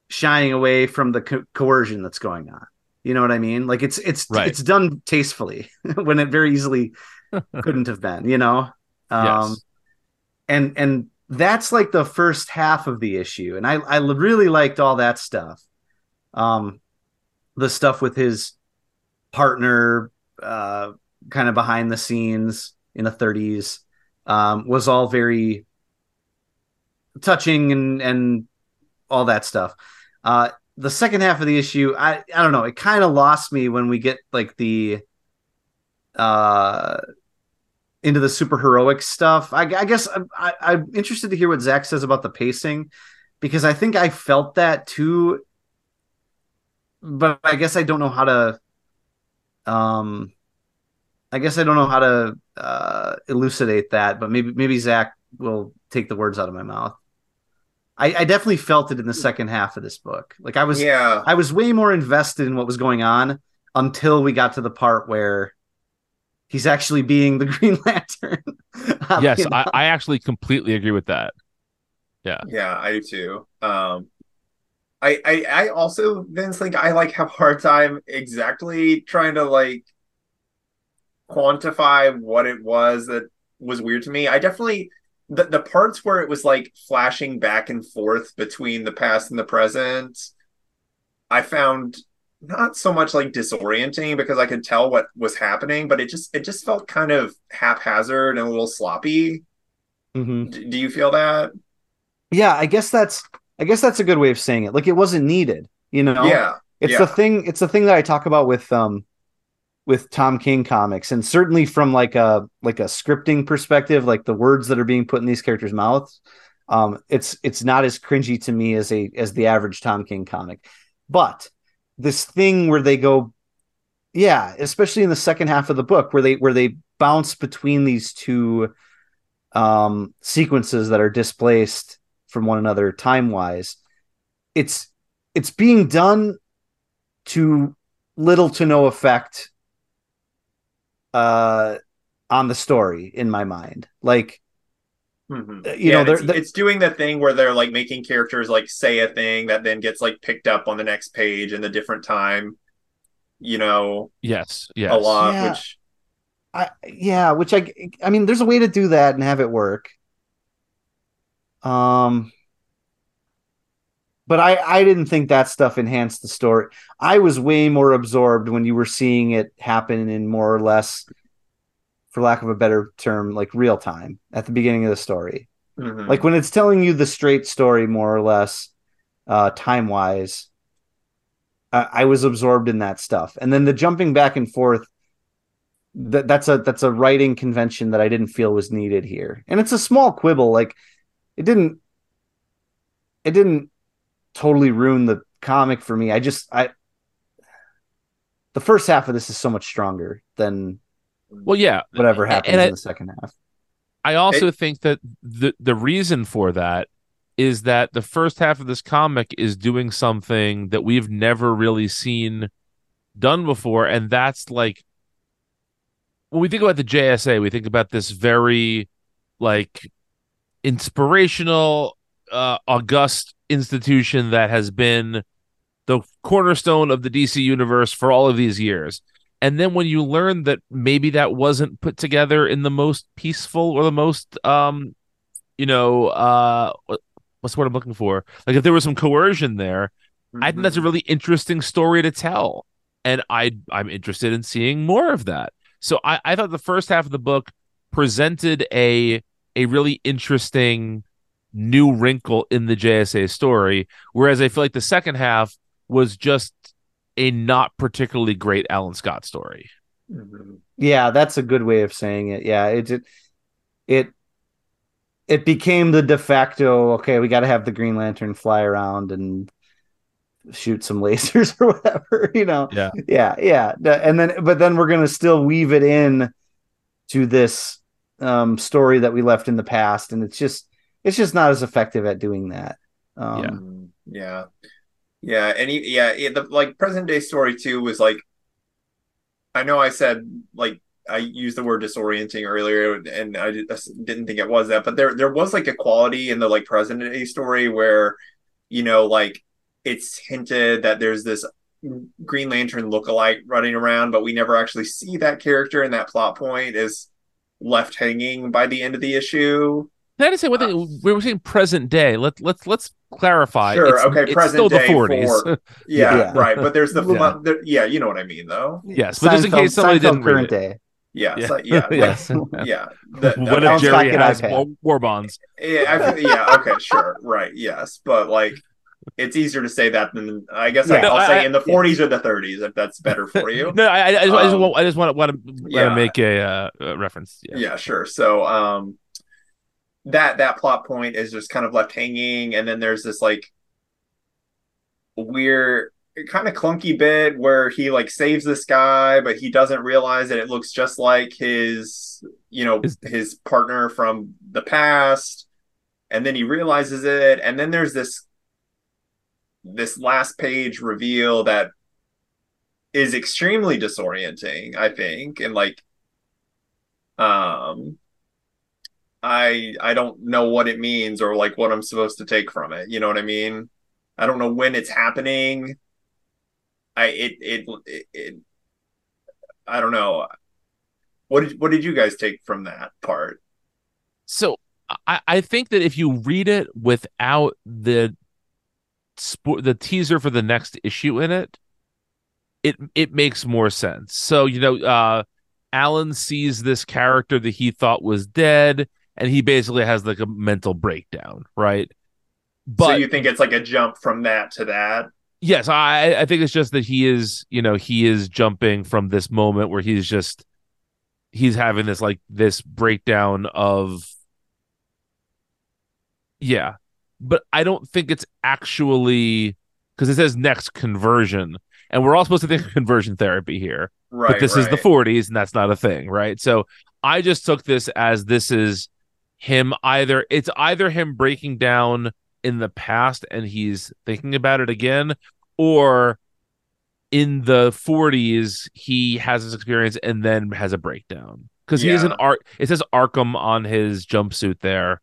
shying away from the co- coercion that's going on. You know what I mean? Like it's it's right. it's done tastefully when it very easily couldn't have been, you know? Um yes. and and that's like the first half of the issue and I I really liked all that stuff. Um the stuff with his partner uh kind of behind the scenes in the 30s um was all very touching and and all that stuff. Uh, the second half of the issue, I I don't know, it kind of lost me when we get like the uh into the super heroic stuff. I, I guess I, I'm interested to hear what Zach says about the pacing because I think I felt that too, but I guess I don't know how to. Um, I guess I don't know how to uh, elucidate that, but maybe maybe Zach will take the words out of my mouth. I, I, definitely felt it in the second half of this book. Like I was, yeah, I was way more invested in what was going on until we got to the part where he's actually being the Green Lantern. yes. I, I actually completely agree with that. Yeah, yeah, I do too. Um, I, I, I also Vince like I like have a hard time exactly trying to like quantify what it was that was weird to me. I definitely the, the parts where it was like flashing back and forth between the past and the present, I found not so much like disorienting because I could tell what was happening, but it just it just felt kind of haphazard and a little sloppy. Mm-hmm. D- do you feel that? Yeah, I guess that's I guess that's a good way of saying it. Like it wasn't needed. You know, Yeah. it's yeah. the thing. It's the thing that I talk about with um with Tom King comics, and certainly from like a like a scripting perspective, like the words that are being put in these characters' mouths. Um, it's it's not as cringy to me as a as the average Tom King comic, but this thing where they go, yeah, especially in the second half of the book where they where they bounce between these two um sequences that are displaced from one another time wise it's it's being done to little to no effect uh on the story in my mind like Mhm. Uh, you Yeah, know, and they're- it's, they're- it's doing the thing where they're like making characters like say a thing that then gets like picked up on the next page in the different time. You know, Yes, yes. a lot, Yeah. which I yeah, which I I mean there's a way to do that and have it work. Um but I I didn't think that stuff enhanced the story. I was way more absorbed when you were seeing it happen in more or less for lack of a better term like real time at the beginning of the story. Mhm. Like when it's telling you the straight story more or less uh time-wise I, I was absorbed in that stuff. And then the jumping back and forth that that's a that's a writing convention that I didn't feel was needed here. And it's a small quibble like it didn't it didn't totally ruined the comic for me. I just I the first half of this is so much stronger than Well, yeah. whatever happens And I- in the second half. I also think that the the reason for that is that the first half of this comic is doing something that we've never really seen done before, and that's like when we think about the JSA, we think about this very like inspirational, uh, august institution that has been the cornerstone of the DC universe for all of these years. And then when you learn that maybe that wasn't put together in the most peaceful or the most um you know uh what- what's the word I'm looking for? Like if there was some coercion there, I think that's a Mhm. really interesting story to tell. And I I'm interested in seeing more of that. So I, I thought the first half of the book presented a a really interesting new wrinkle in the JSA story, whereas I feel like the second half was just a not particularly great Alan Scott story. Yeah, that's a good way of saying it. Yeah, it it it, it became the de facto. Okay, we got to have the Green Lantern fly around and shoot some lasers or whatever. You know. Yeah. Yeah, yeah. And then, but then we're gonna still weave it in to this um story that we left in the past, and it's just it's just not as effective at doing that. Um, Yeah. Mhm. yeah, yeah, and he, yeah, it, the like present day story too was like, I know I said like I used the word disorienting earlier, and I just didn't think it was that, but there there was like a quality in the like present day story where, you know, like it's hinted that there's this Green Lantern lookalike running around, but we never actually see that character, and that plot point is left hanging by the end of the issue. Can I just say one thing? We were saying present day. Let let's let's clarify. Sure, It's, okay, it's present still the 40s. for- Yeah, Yeah. right. But there's the Yeah. yeah. yeah, you know what I mean though. yes, but just in case somebody Seinfeld didn't read current it. day. Yeah, Yeah. so- yeah, Yes. like, yeah. The- what okay, if Jerry has iPad. war, war bonds? yeah, I yeah, okay, sure, right, yes, but like, it's easier to say that than I guess Yeah. I, I'll I- say I- in the 40s or the 30s if that's better for you. No, I, I, I just, I just Um, want, I just want, want to, want yeah. to make a uh, uh, reference. Yeah. yeah sure so um that that plot point is just kind of left hanging and then there's this like weird kind of clunky bit where he like saves this guy but he doesn't realize that it looks just like his you know His- partner from the past and then he realizes it and then there's this this last page reveal that is extremely disorienting i think and like um i i don't know what it means or like what i'm supposed to take from it you know what i mean? I don't know when it's happening. I it it it, it i don't know. What did what did you guys take from that part? So I, I think that if you read it without the spo- the teaser for the next issue in it, it it makes more sense. So you know, uh, Alan sees this character that he thought was dead, and he basically has like a mental breakdown, right? But so you think it's like a jump from that to that yes, I I think it's just that he is, you know, he is jumping from this moment where he's just he's having this like this breakdown of yeah. But I don't think it's actually because it says next conversion and we're all supposed to think of conversion therapy here. Right. but this is the 40s and that's not a thing, right? So I just took this as this is him either it's either him breaking down in the past and he's thinking about it again or in the 40s he has this experience and then has a breakdown because he is an Yeah. art it says arkham on his jumpsuit there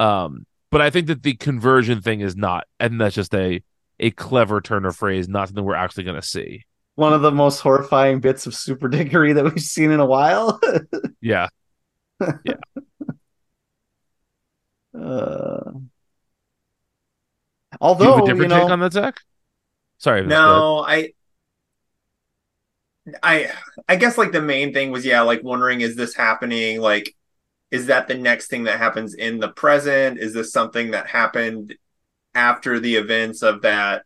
um but i think that the conversion thing is not and that's just a a clever turn of phrase not something we're actually going to see One of the most horrifying bits of super dickery that we've seen in a while. Yeah. Yeah uh, do you have a different you know, take on that zach? Sorry No, I I I guess like the main thing was yeah, like wondering is this happening like is that the next thing that happens in the present? Is this something that happened after the events of that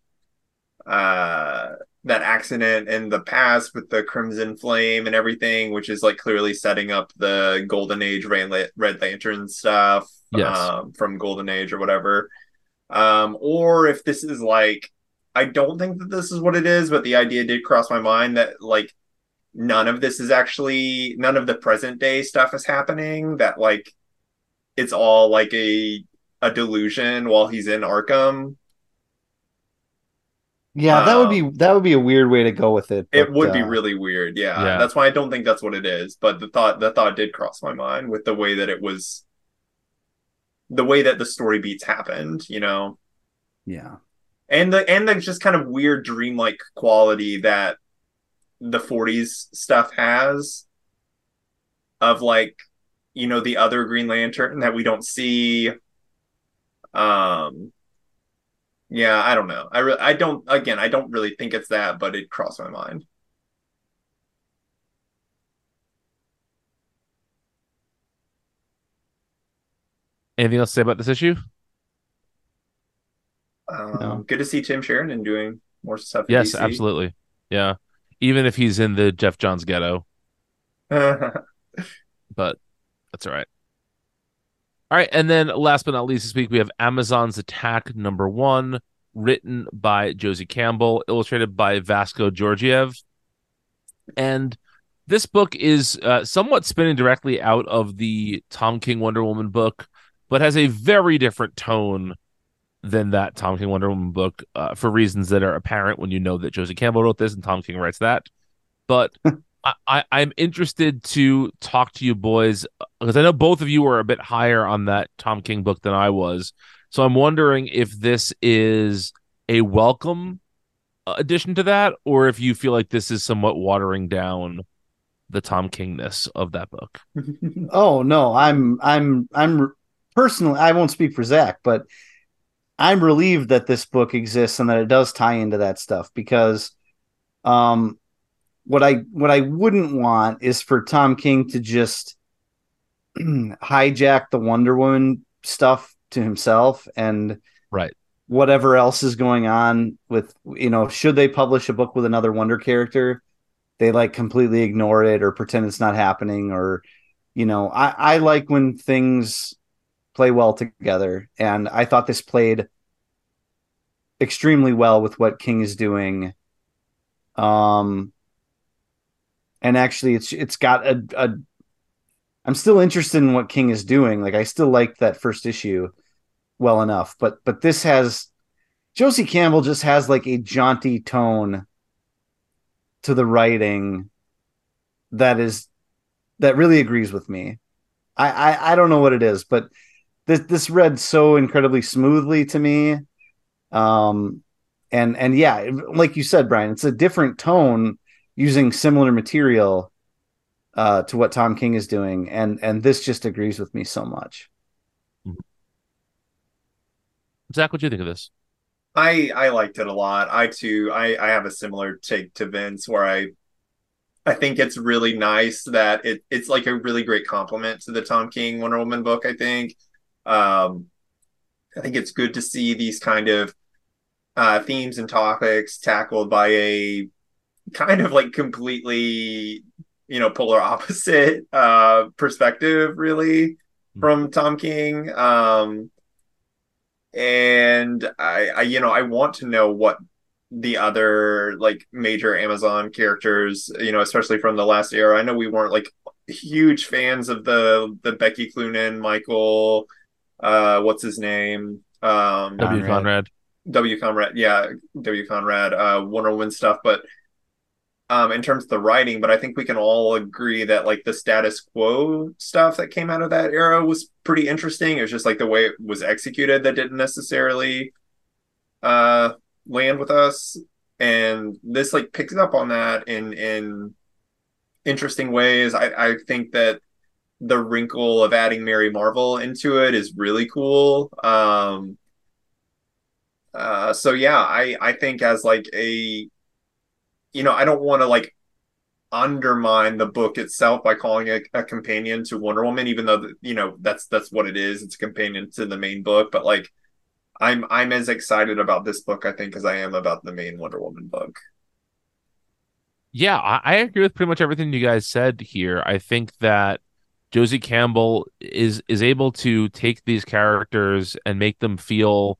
uh that accident in the past with the Crimson Flame and everything, which is like clearly setting up the Golden Age Red Lantern stuff Yes. um, from Golden Age or whatever. Um, or if this is like I don't think that this is what it is, but the idea did cross my mind that like none of this is actually none of the present day stuff is happening. That like it's all like a a delusion while he's in Arkham. yeah, that would Um, be that would be a weird way to go with it. It but, would be uh, really weird. Yeah. Yeah. That's why I don't think that's what it is. But the thought the thought did cross my mind with the way that it was the way that the story beats happened, you know. yeah. and the and the just kind of weird dreamlike quality that the 40s stuff has of like you know the other green lantern that we don't see um yeah i don't know i re- i don't again i don't really think it's that but it crossed my mind anything else to say about this issue um No. good to see tim sheridan doing more stuff yes DC. absolutely yeah even if he's in the geoff johns ghetto but that's all right. All right, and then last but not least this week we have Amazon's Attack number one, written by Josie Campbell, illustrated by Vasco Georgiev, and this book is uh, somewhat spinning directly out of the Tom King Wonder Woman book, but has a very different tone than that Tom King Wonder Woman book uh, for reasons that are apparent when you know that Josie Campbell wrote this and Tom King writes that. But I, I, I'm interested to talk to you boys because I know both of you were a bit higher on that Tom King book than I was. So I'm wondering if this is a welcome uh, addition to that, or if you feel like this is somewhat watering down the Tom Kingness of that book. Oh no, I'm I'm I'm personally I won't speak for Zach, but I'm relieved that this book exists and that it does tie into that stuff because um what I what I wouldn't want is for Tom King to just hijack the Wonder Woman stuff to himself and Right. whatever else is going on with you know should they publish a book with another wonder character they like completely ignore it or pretend it's not happening or you know i i like when things play well together. And i thought this played extremely well with what king is doing. Um and actually it's it's got a, a i'm still interested in what king is doing. Like i still like that first issue well enough but but this has josie campbell just has like a jaunty tone to the writing that is that really agrees with me. I i, I don't know what it is but this this read so incredibly smoothly to me um and and yeah like you said brian it's a different tone using similar material uh to what tom king is doing and and this just agrees with me so much Zach, what do you think of this? I I liked it a lot. I too I I have a similar take to Vince where I I think it's really nice that it it's like a really great compliment to the Tom King Wonder Woman book, I think. Um I think it's good to see these kind of uh, themes and topics tackled by a kind of like completely you know polar opposite uh perspective really from Tom King. Um and I, I you know I want to know what the other like major Amazon characters you know especially from the last era. I know we weren't like huge fans of the the Becky Cloonan Michael uh what's his name um W. Conrad. W. Conrad, yeah, W. Conrad, uh, Wonder Woman stuff, but um, in terms of the writing, but I think we can all agree that like the status quo stuff that came out of that era was pretty interesting. It was just like the way it was executed that didn't necessarily uh, land with us, and this like picks up on that in in interesting ways. I I think that the wrinkle of adding Mary Marvel into it is really cool. Um, uh, so yeah, I I think as like a, you know, I don't want to like undermine the book itself by calling it a companion to Wonder Woman, even though you know that's that's what it is. It's a companion to the main book, but like, I'm I'm as excited about this book I think as I am about the main Wonder Woman book. Yeah, I, I agree with pretty much everything you guys said here. I think that Josie Campbell is is able to take these characters and make them feel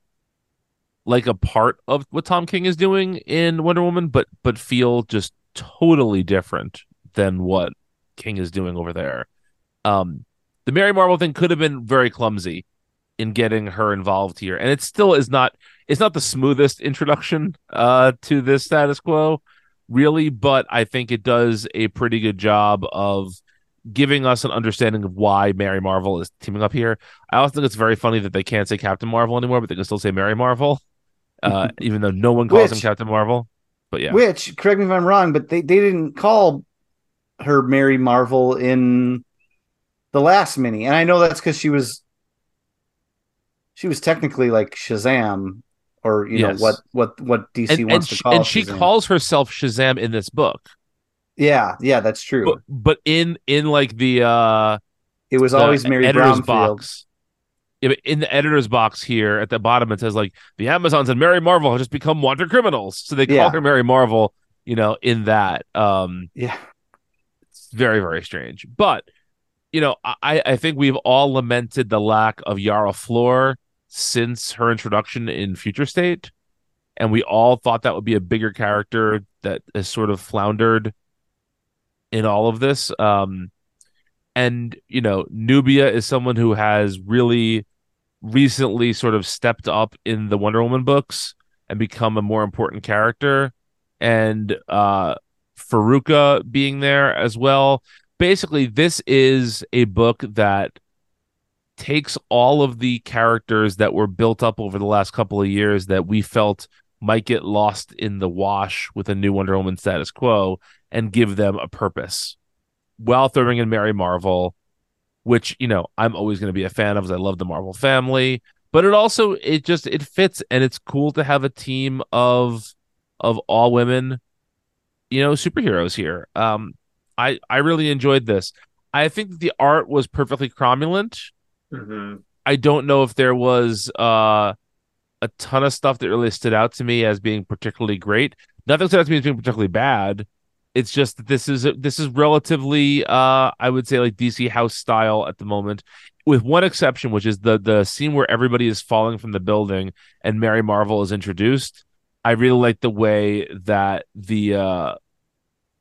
like a part of what Tom King is doing in Wonder Woman, but but feel just totally different than what King is doing over there. Um, the Mary Marvel thing could have been very clumsy in getting her involved here, and it still is not. It's not the smoothest introduction uh, to this status quo, really, but I think it does a pretty good job of giving us an understanding of why Mary Marvel is teaming up here. I also think it's very funny that they can't say Captain Marvel anymore, but they can still say Mary Marvel uh, even though no one calls Which- him Captain Marvel. But yeah, Which, correct me if I'm wrong, but they, they didn't call her Mary Marvel in the last mini, and I know that's because she was she was technically like Shazam, or you Yes. know what what what DC and, wants and, to call. and she Shazam. calls herself Shazam in this book, Yeah, yeah, that's true. but but in in like the uh it was always Mary editor's Bromfield. box. Yeah, in the editor's box here at the bottom, it says like the Amazons and Mary Marvel have just become wanted criminals, so they call Yeah. her Mary Marvel. You know, in that, um, Yeah, it's very very strange. But you know, I I think we've all lamented the lack of Yara Flor since her introduction in Future State, and we all thought that would be a bigger character that has sort of floundered in all of this. Um, and you know, Nubia is someone who has really recently sort of stepped up in the Wonder Woman books and become a more important character. And uh Faruka being there as well. Basically, this is a book that takes all of the characters that were built up over the last couple of years that we felt might get lost in the wash with a new Wonder Woman status quo and give them a purpose while throwing in Mary Marvel, which, you know, I'm always going to be a fan of as I love the Marvel family. But it also it just it fits and it's cool to have a team of of all women, you know, superheroes here. Um I I really enjoyed this. I think the art was perfectly cromulent. hmm I don't know if there was uh, a ton of stuff that really stood out to me as being particularly great. Nothing stood out to me as being particularly bad. It's just that this is this is relatively uh, I would say like DC house style at the moment, with one exception, which is the the scene where everybody is falling from the building and Mary Marvel is introduced. I really like the way that the uh,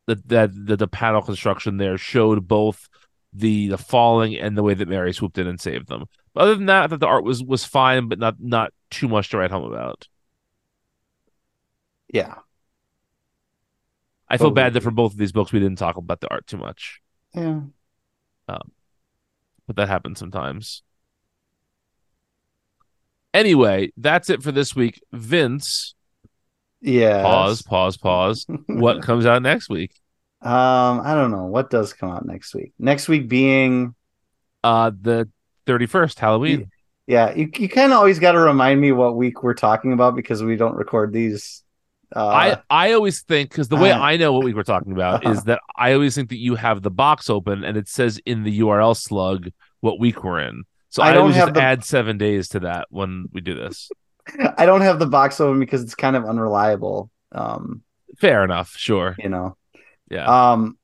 that the, the panel construction there showed both the the falling and the way that Mary swooped in and saved them. But other than that, I thought the art was was fine, but not not too much to write home about. yeah, I feel bad that for both of these books we didn't talk about the art too much, yeah. but that happens sometimes. Anyway, that's it for this week. Vince, Yeah. pause, pause, pause. what comes out next week? Um, I don't know what does come out next week. Next week being Uh, the thirty first, Halloween. yeah, you you kind of always got to remind me what week we're talking about because we don't record these. Uh, I I always think because the way uh, I know what week we're talking about is that I always think that you have the box open and it says in the URL slug what week we're in. So I I, always just the- add seven days to that when we do this. I don't have the box open because it's kind of unreliable. Um, Fair enough. Sure. you know. Yeah. Um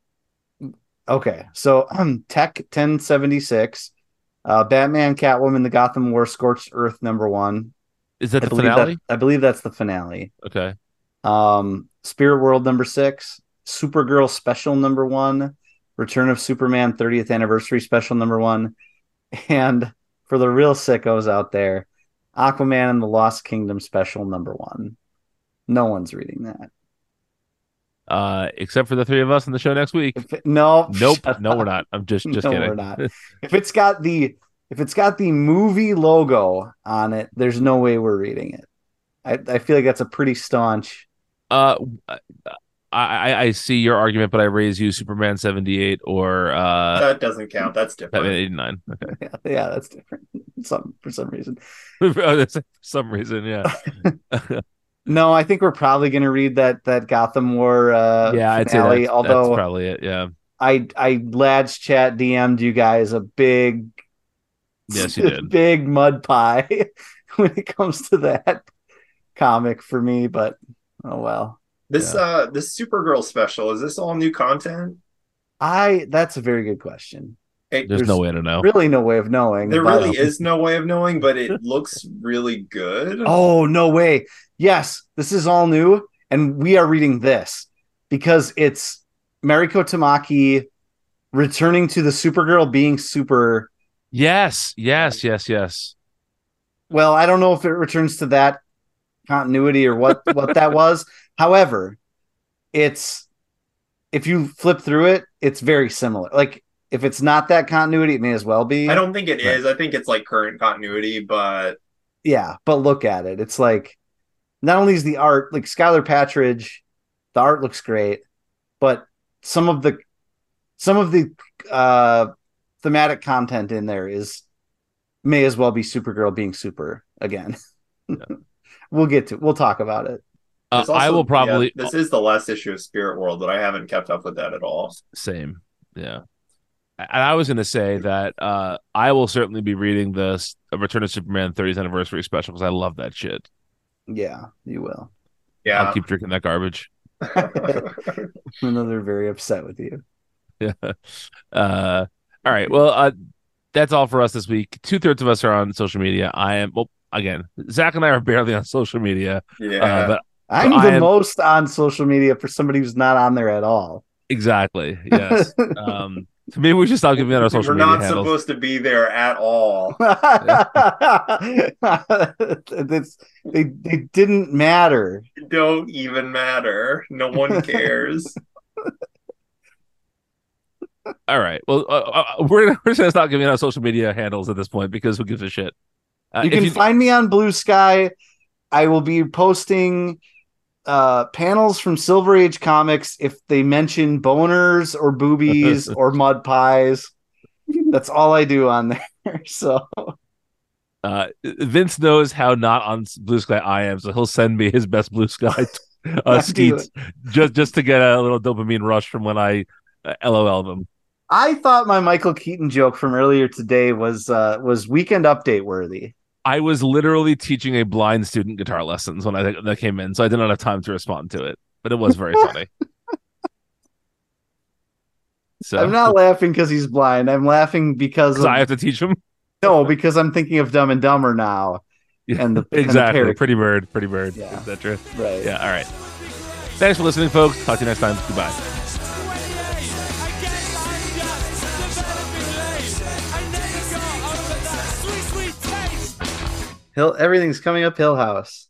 okay. So um Tec 1076, uh Batman, Catwoman, the Gotham War, Scorched Earth number one. Is that I the finale? That, I believe that's the finale. Okay. Um Spirit World number six, Supergirl special number one, Return of Superman 30th anniversary special number one, and for the real sickos out there, Aquaman and the Lost Kingdom special number one. No one's reading that. Uh, except for the three of us in the show next week. It- no, Nope. No, up. we're not. I'm just just no, kidding. we're not. if it's got the if it's got the movie logo on it, there's no way we're reading it. I, I feel like that's a pretty staunch. Uh, I, I I see your argument, but I raise you Superman seventy eight or uh that doesn't count. That's Batman different. eighty nine. Okay. Yeah, yeah, that's different. Some for some reason. For some reason, yeah. No, I think we're probably gonna read that that Gotham War uh yeah, I'd finale. that's, although that's probably it. Yeah. I I lads chat DM'd you guys a big Yes, you did. big mud pie when it comes to that comic for me, but oh well. This uh this Supergirl special, is this all new content? I that's a very good question. It, There's, There's no way to know. Really no way of knowing. there but- really is no way of knowing, but it looks really good. Oh, no way. Yes, this is all new and we are reading this because it's Mariko Tamaki returning to the Supergirl being super Yes, yes, yes, yes. well, I don't know if it returns to that continuity or what what that was. However, it's if you flip through it, it's very similar. Like if it's not that continuity, it may as well be. I don't think it Right. is. I think it's like current continuity, but Yeah, but look at it. It's like not only is the art like Skylar Patridge, the art looks great, but some of the some of the uh thematic content in there is may as well be Supergirl being super again. we'll get to we'll talk about it. Uh, there's I will probably yeah, this is the last issue of Spirit World that I haven't kept up with that at all. same. Yeah. And I was going to say that uh, I will certainly be reading this Return of Superman 30th anniversary special because I love that shit. Yeah, you will. Yeah. I'll keep drinking that garbage. Another very upset with you. Yeah. Uh, all right. Well, uh, that's all for us this week. Two thirds of us are on social media. I am. Well, again, Zach and I are barely on social media. yeah. Uh, but I'm I the am- most on social media for somebody who's not on there at all. exactly. Yes. um, so maybe we should stop giving out our social We're media not handles. supposed to be there at all. It's- they they didn't matter. It don't even matter. No one cares. All right. Well, uh, uh, we're we're just gonna stop giving out social media handles at this point because who gives a shit? Uh, you can find me on Bluesky. I will be posting uh panels from Silver Age comics if they mention boners or boobies or mud pies. That's all I do on there. So uh, Vince knows how not on Bluesky I am, so he'll send me his best Bluesky uh, skeets just just to get a little dopamine rush from when I uh, LOL them. I thought my Michael Keaton joke from earlier today was uh was weekend update worthy. I was literally teaching a blind student guitar lessons when I when I came in, so I did not have time to respond to it, but it was very funny. So I'm not laughing because he's blind. I'm laughing because of, I have to teach him no, because I'm thinking of Dumb and Dumber now. Yeah, And the and the exactly. Pretty bird, pretty bird, Yeah. etc. Right. Yeah. All right. Thanks for listening, folks. Talk to you next time. Goodbye. Hill everything's coming up Hill House.